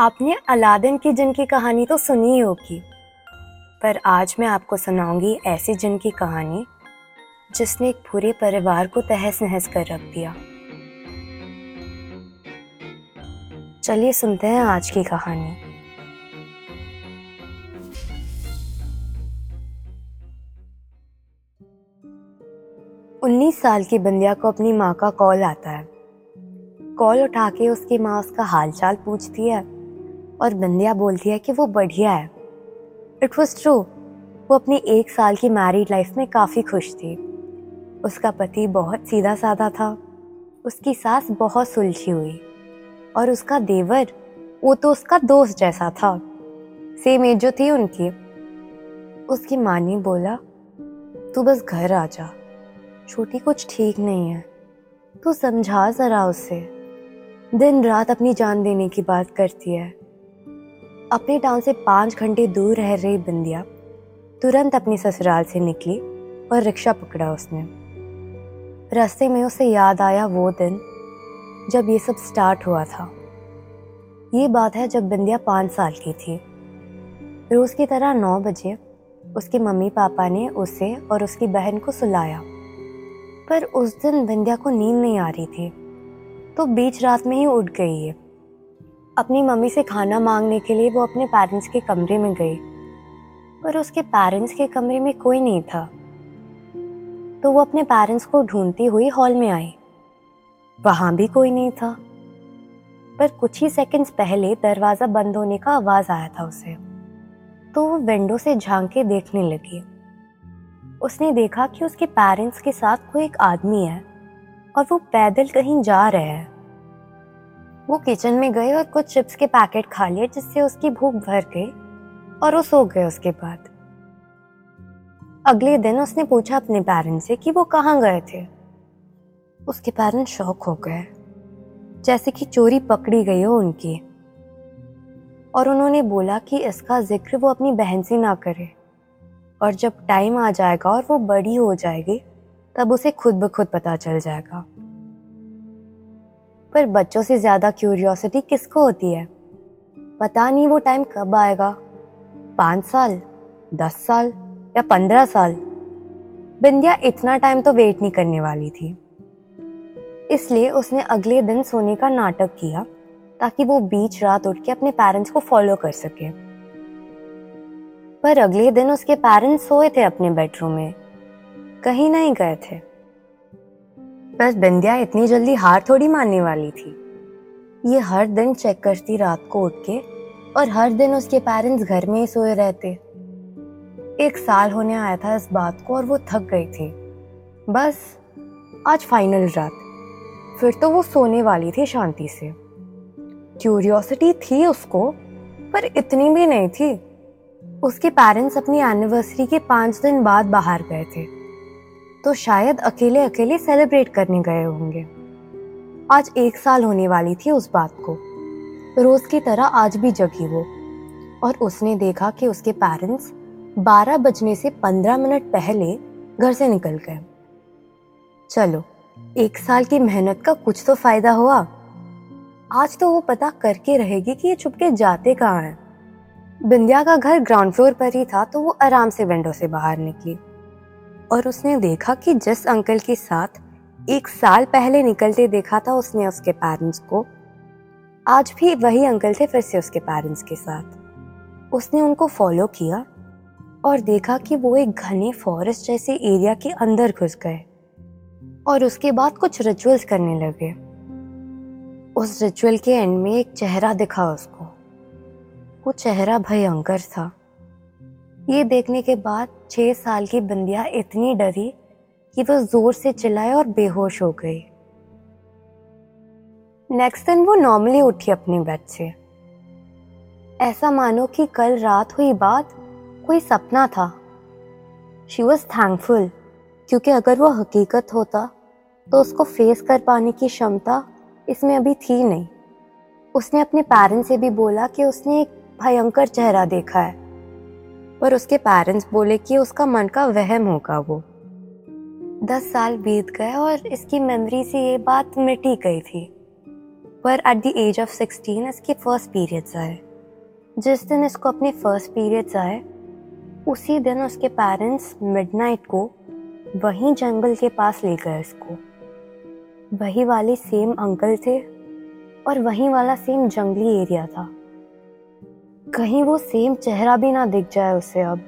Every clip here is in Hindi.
आपने अलादीन की जिन की कहानी तो सुनी होगी। पर आज मैं आपको सुनाऊँगी ऐसी जिन की कहानी, जिसने एक पूरे परिवार को तहस नहस कर रख दिया। चलिए सुनते हैं आज की कहानी। उन्नीस साल की बंदिया को अपनी माँ का कॉल आता है। कॉल उठा के उसकी माँ उसका हालचाल पूछती है। और बंदिया बोलती है कि वो बढ़िया है। इट वॉज़ ट्रू वो अपनी एक साल की मैरिड लाइफ में काफ़ी खुश थी। उसका पति बहुत सीधा साधा था। उसकी सास बहुत सुलझी हुई। और उसका देवर, वो तो उसका दोस्त जैसा था। सेम एज जो थी उनकी। उसकी माँ ने बोला, तू बस घर आ जा। छोटी कुछ ठीक नहीं है। तू समझा ज़रा उसे। दिन रात अपनी जान देने की बात करती है। अपने टाउन से पाँच घंटे दूर रह रही बिंदिया तुरंत अपनी ससुराल से निकली और रिक्शा पकड़ा उसने। रास्ते में उसे याद आया वो दिन जब ये सब स्टार्ट हुआ था। ये बात है जब बिंदिया पाँच साल की थी। रोज़ की तरह नौ बजे उसके मम्मी पापा ने उसे और उसकी बहन को सुलाया। पर उस दिन बिंदिया को नींद नहीं आ रही थी तो बीच रात में ही उठ गई है अपनी मम्मी से खाना मांगने के लिए वो अपने पेरेंट्स के कमरे में गई। पर उसके पेरेंट्स के कमरे में कोई नहीं था। तो वो अपने पेरेंट्स को ढूंढती हुई हॉल में आई। वहाँ भी कोई नहीं था। पर कुछ ही सेकंड्स पहले दरवाज़ा बंद होने का आवाज़ आया था उसे। तो वो विंडो से झाँक के देखने लगी। उसने देखा कि उसके पेरेंट्स के साथ कोई एक आदमी है और वो पैदल कहीं जा रहे हैं। वो किचन में गए और कुछ चिप्स के पैकेट खा लिए, जिससे उसकी भूख भर गई और वो सो गए उसके बाद। अगले दिन उसने पूछा अपने पेरेंट्स से कि वो कहाँ गए थे। उसके पेरेंट्स शौक हो गए, जैसे कि चोरी पकड़ी गई हो उनकी। और उन्होंने बोला कि इसका ज़िक्र वो अपनी बहन से ना करे। और जब टाइम आ जाएगा और वो बड़ी हो जाएगी, तब उसे खुद ब खुद पता चल जाएगा। पर बच्चों से ज़्यादा क्यूरियोसिटी किसको होती है? पता नहीं वो टाइम कब आएगा। पाँच साल, दस साल या पंद्रह साल? बिंदिया इतना टाइम तो वेट नहीं करने वाली थी। इसलिए उसने अगले दिन सोने का नाटक किया ताकि वो बीच रात उठ के अपने पेरेंट्स को फॉलो कर सके। पर अगले दिन उसके पेरेंट्स सोए थे अपने बेडरूम में। कहीं नहीं गए थे। बस बिंदिया इतनी जल्दी हार थोड़ी मानने वाली थी। ये हर दिन चेक करती रात को उठ के और हर दिन उसके पेरेंट्स घर में ही सोए रहते। एक साल होने आया था इस बात को और वो थक गई थी। बस, आज फाइनल रात। फिर तो वो सोने वाली थी शांति से। क्यूरियोसिटी थी उसको, पर इतनी भी नहीं थी। उसके पेरेंट्स अपनी एनिवर्सरी के पाँच दिन बाद बाहर गए थे। तो शायद अकेले अकेले सेलिब्रेट करने गए होंगे। आज एक साल होने वाली थी उस बात को। रोज की तरह आज भी जगी वो। और उसने देखा कि उसके पेरेंट्स 12 बजने से 15 मिनट पहले घर से निकल गए। चलो, एक साल की मेहनत का कुछ तो फ़ायदा हुआ। आज तो वो पता करके रहेगी कि ये चुपके जाते कहाँ हैं। बिंदिया का घर ग्राउंड फ्लोर पर ही था तो वो आराम से विंडो से बाहर निकली। और उसने देखा कि जिस अंकल के साथ एक साल पहले निकलते देखा था उसने उसके पेरेंट्स को, आज भी वही अंकल थे फिर से उसके पेरेंट्स के साथ। उसने उनको फॉलो किया और देखा कि वो एक घने फॉरेस्ट जैसे एरिया के अंदर घुस गए और उसके बाद कुछ रिचुअल्स करने लगे। उस रिचुअल के एंड में एक चेहरा दिखा उसको। वो चेहरा भयंकर था। ये देखने के बाद छह साल की बंदिया इतनी डरी कि वो ज़ोर से चिल्लाए और बेहोश हो गई। नेक्स्ट दिन वो नॉर्मली उठी अपने बेड से। ऐसा मानो कि कल रात हुई बात कोई सपना था। शी वॉज़ थैंकफुल क्योंकि अगर वो हकीकत होता तो उसको फेस कर पाने की क्षमता इसमें अभी थी नहीं। उसने अपने पेरेंट्स से भी बोला कि उसने एक भयंकर चेहरा देखा है। पर उसके पेरेंट्स बोले कि उसका मन का वहम होगा वो। दस साल बीत गए और इसकी मेमोरी से ये बात मिट गई थी। पर at the age of sixteen इसके फ़र्स्ट पीरियड्स आए। जिस दिन इसको अपने फ़र्स्ट पीरियड्स आए, उसी दिन उसके पेरेंट्स मिडनाइट को वहीं जंगल के पास ले गए इसको। वही वाले सेम अंकल थे और वहीं वाला सेम जंगली एरिया था। कहीं वो सेम चेहरा भी ना दिख जाए उसे अब।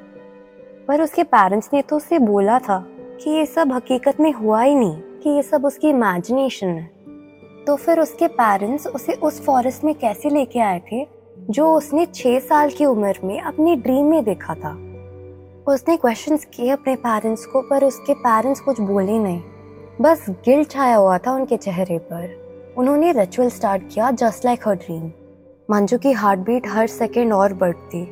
पर उसके पेरेंट्स ने तो उसे बोला था कि ये सब हकीकत में हुआ ही नहीं, कि ये सब उसकी इमेजिनेशन है। तो फिर उसके पेरेंट्स उसे उस फॉरेस्ट में कैसे लेके आए थे, जो उसने छह साल की उम्र में अपनी ड्रीम में देखा था? उसने क्वेश्चन किए अपने पेरेंट्स को, पर उसके पेरेंट्स कुछ बोले नहीं। बस गिल छाया हुआ था उनके चेहरे पर। उन्होंने रिचुअल स्टार्ट किया जस्ट लाइक हर ड्रीम मंजू की हार्ट बीट हर सेकेंड और बढ़ती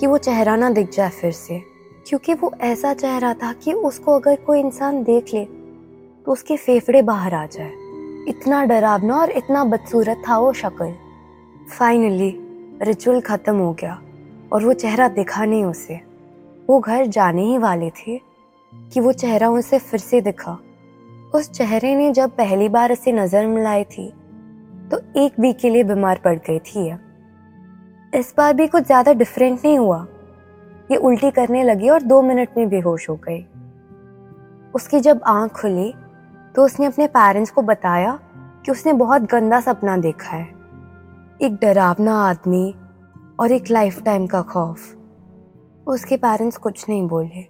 कि वो चेहरा ना दिख जाए फिर से। क्योंकि वो ऐसा चेहरा था कि उसको अगर कोई इंसान देख ले तो उसके फेफड़े बाहर आ जाए। इतना डरावना और इतना बदसूरत था वो शक्ल। फाइनली रिचुअल ख़त्म हो गया और वो चेहरा दिखा नहीं उसे। वो घर जाने ही वाले थे कि वो चेहरा उसे फिर से दिखा। उस चेहरे ने जब पहली बार उसे नज़र मिलाई थी एक वीक के लिए बीमार पड़ गई थी इस बार भी कुछ ज़्यादा डिफरेंट नहीं हुआ। ये उल्टी करने लगी और दो मिनट में बेहोश हो गई। उसकी जब आँख खुली तो उसने अपने पेरेंट्स को बताया कि उसने बहुत गंदा सपना देखा है। एक डरावना आदमी और एक लाइफ टाइम का खौफ। उसके पेरेंट्स कुछ नहीं बोले,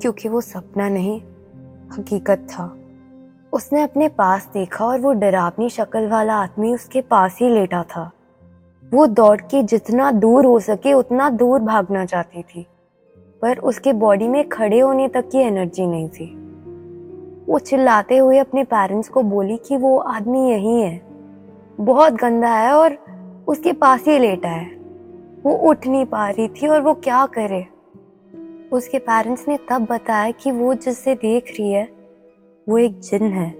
क्योंकि वो सपना नहीं, हकीकत था। उसने अपने पास देखा और वो डरावनी शक्ल वाला आदमी उसके पास ही लेटा था। वो दौड़ के जितना दूर हो सके उतना दूर भागना चाहती थी, पर उसके बॉडी में खड़े होने तक की एनर्जी नहीं थी। वो चिल्लाते हुए अपने पेरेंट्स को बोली कि वो आदमी यही है। बहुत गंदा है और उसके पास ही लेटा है। वो उठ नहीं पा रही थी और वो क्या करे? उसके पेरेंट्स ने तब बताया कि वो जिससे देख रही है वो एक जिन है।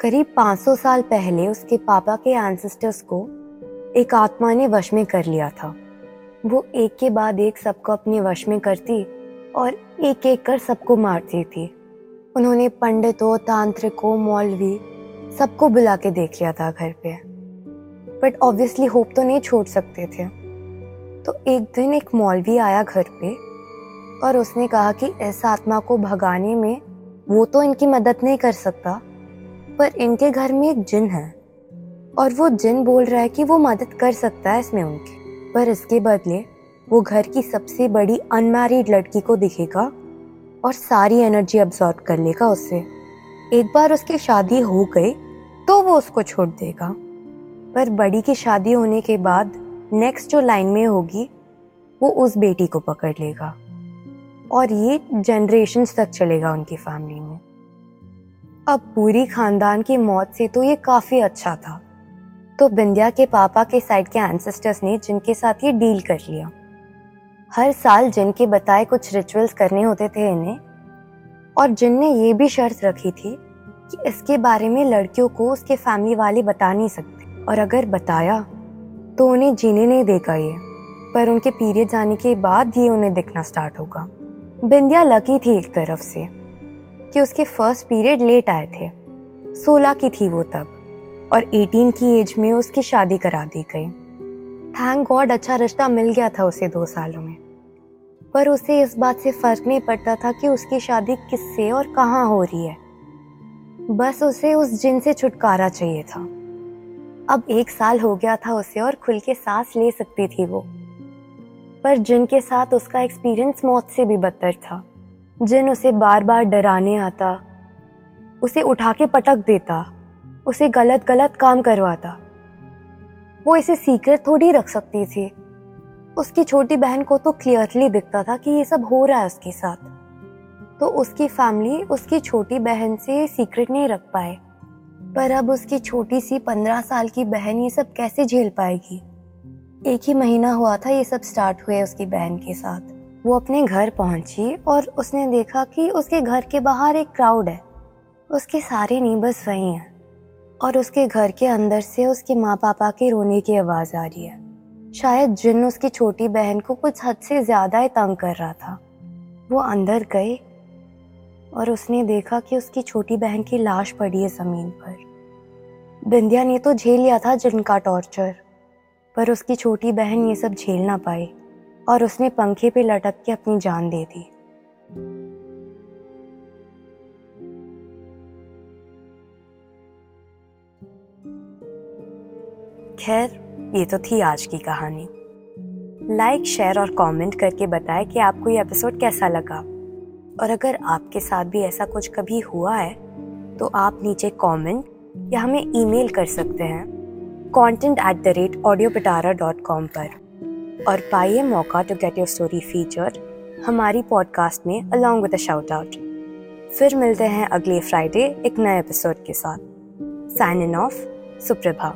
करीब 500 साल पहले उसके पापा के एंसेस्टर्स को एक आत्मा ने वश में कर लिया था। वो एक के बाद एक सबको अपने वश में करती और एक एक कर सबको मारती थी। उन्होंने पंडितों, तांत्रिकों, मौलवी सबको बुला के देख लिया था घर पे। बट ऑब्वियसली होप तो नहीं छोड़ सकते थे। तो एक दिन एक मौलवी आया घर पे और उसने कहा कि इस आत्मा को भगाने में वो तो इनकी मदद नहीं कर सकता, पर इनके घर में एक जिन है। और वो जिन बोल रहा है कि वो मदद कर सकता है इसमें उनकी। पर इसके बदले वो घर की सबसे बड़ी अनमैरिड लड़की को दिखेगा और सारी एनर्जी अब्जॉर्ब कर लेगा उससे। एक बार उसकी शादी हो गई तो वो उसको छोड़ देगा। पर बड़ी की शादी होने के बाद नेक्स्ट जो लाइन में होगी, वो उस बेटी को पकड़ लेगा। और ये जनरेशन तक चलेगा उनकी फैमिली में। अब पूरी खानदान की मौत से तो ये काफ़ी अच्छा था। तो बिंदिया के पापा के साइड के एंसेस्टर्स ने जिनके साथ ये डील कर लिया। हर साल जिनके बताए कुछ रिचुअल्स करने होते थे इन्हें, और जिनने ये भी शर्त रखी थी कि इसके बारे में लड़कियों को उसके फैमिली वाले बता नहीं सकते। और अगर बताया तो उन्हें जीने नहीं देगा ये, पर उनके पीरियड आने के बाद ये उन्हें दिखना स्टार्ट होगा। बिंदिया लकी थी एक तरफ़ से कि उसके फ़र्स्ट पीरियड लेट आए थे। सोलह की थी वो तब और एटीन की एज में उसकी शादी करा दी गई। थैंक गॉड अच्छा रिश्ता मिल गया था उसे दो सालों में। पर उसे इस बात से फ़र्क नहीं पड़ता था कि उसकी शादी किससे और कहाँ हो रही है। बस उसे उस जिन से छुटकारा चाहिए था। अब एक साल हो गया था उसे और खुल के सांस ले सकती थी वो। पर जिनके साथ उसका एक्सपीरियंस मौत से भी बदतर था। जिन उसे बार बार डराने आता, उसे उठा के पटक देता, उसे गलत गलत काम करवाता, वो इसे सीक्रेट थोड़ी रख सकती थी। उसकी छोटी बहन को तो क्लियरली दिखता था कि ये सब हो रहा है उसके साथ। तो उसकी फैमिली उसकी छोटी बहन से सीक्रेट नहीं रख पाए। पर अब उसकी छोटी सी पंद्रह साल की बहन ये सब कैसे झेल पाएगी? एक ही महीना हुआ था ये सब स्टार्ट हुए उसकी बहन के साथ। वो अपने घर पहुँची और उसने देखा कि उसके घर के बाहर एक क्राउड है। उसके सारे नीबस वही हैं और उसके घर के अंदर से उसके माँ पापा के रोने की आवाज़ आ रही है। शायद जिन उसकी छोटी बहन को कुछ हद से ज़्यादा ही तंग कर रहा था। वो अंदर गए और उसने देखा कि उसकी छोटी बहन की लाश पड़ी है ज़मीन पर। बिंदिया ने तो झेल लिया था जिनका टॉर्चर पर उसकी छोटी बहन ये सब झेल ना पाई और उसने पंखे पे लटक के अपनी जान दे दी। खैर, ये तो थी आज की कहानी। लाइक शेयर और कमेंट करके बताएँ कि आपको ये एपिसोड कैसा लगा। और अगर आपके साथ भी ऐसा कुछ कभी हुआ है तो आप नीचे कमेंट या हमें ईमेल कर सकते हैं। Content at the rate audio Pitara dot com पर। और पाइए मौका to get your story feature हमारी पॉडकास्ट में अलॉन्ग विद शाउट आउट फिर मिलते हैं अगले फ्राइडे एक नए एपिसोड के साथ। साइन इन ऑफ़ सुप्रभा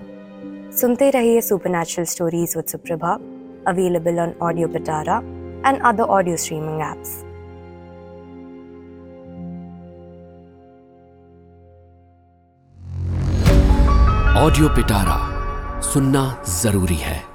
सुनते रहिए super stories with Suprabha available on audio Pitara and other audio streaming apps audio Pitara सुनना ज़रूरी है।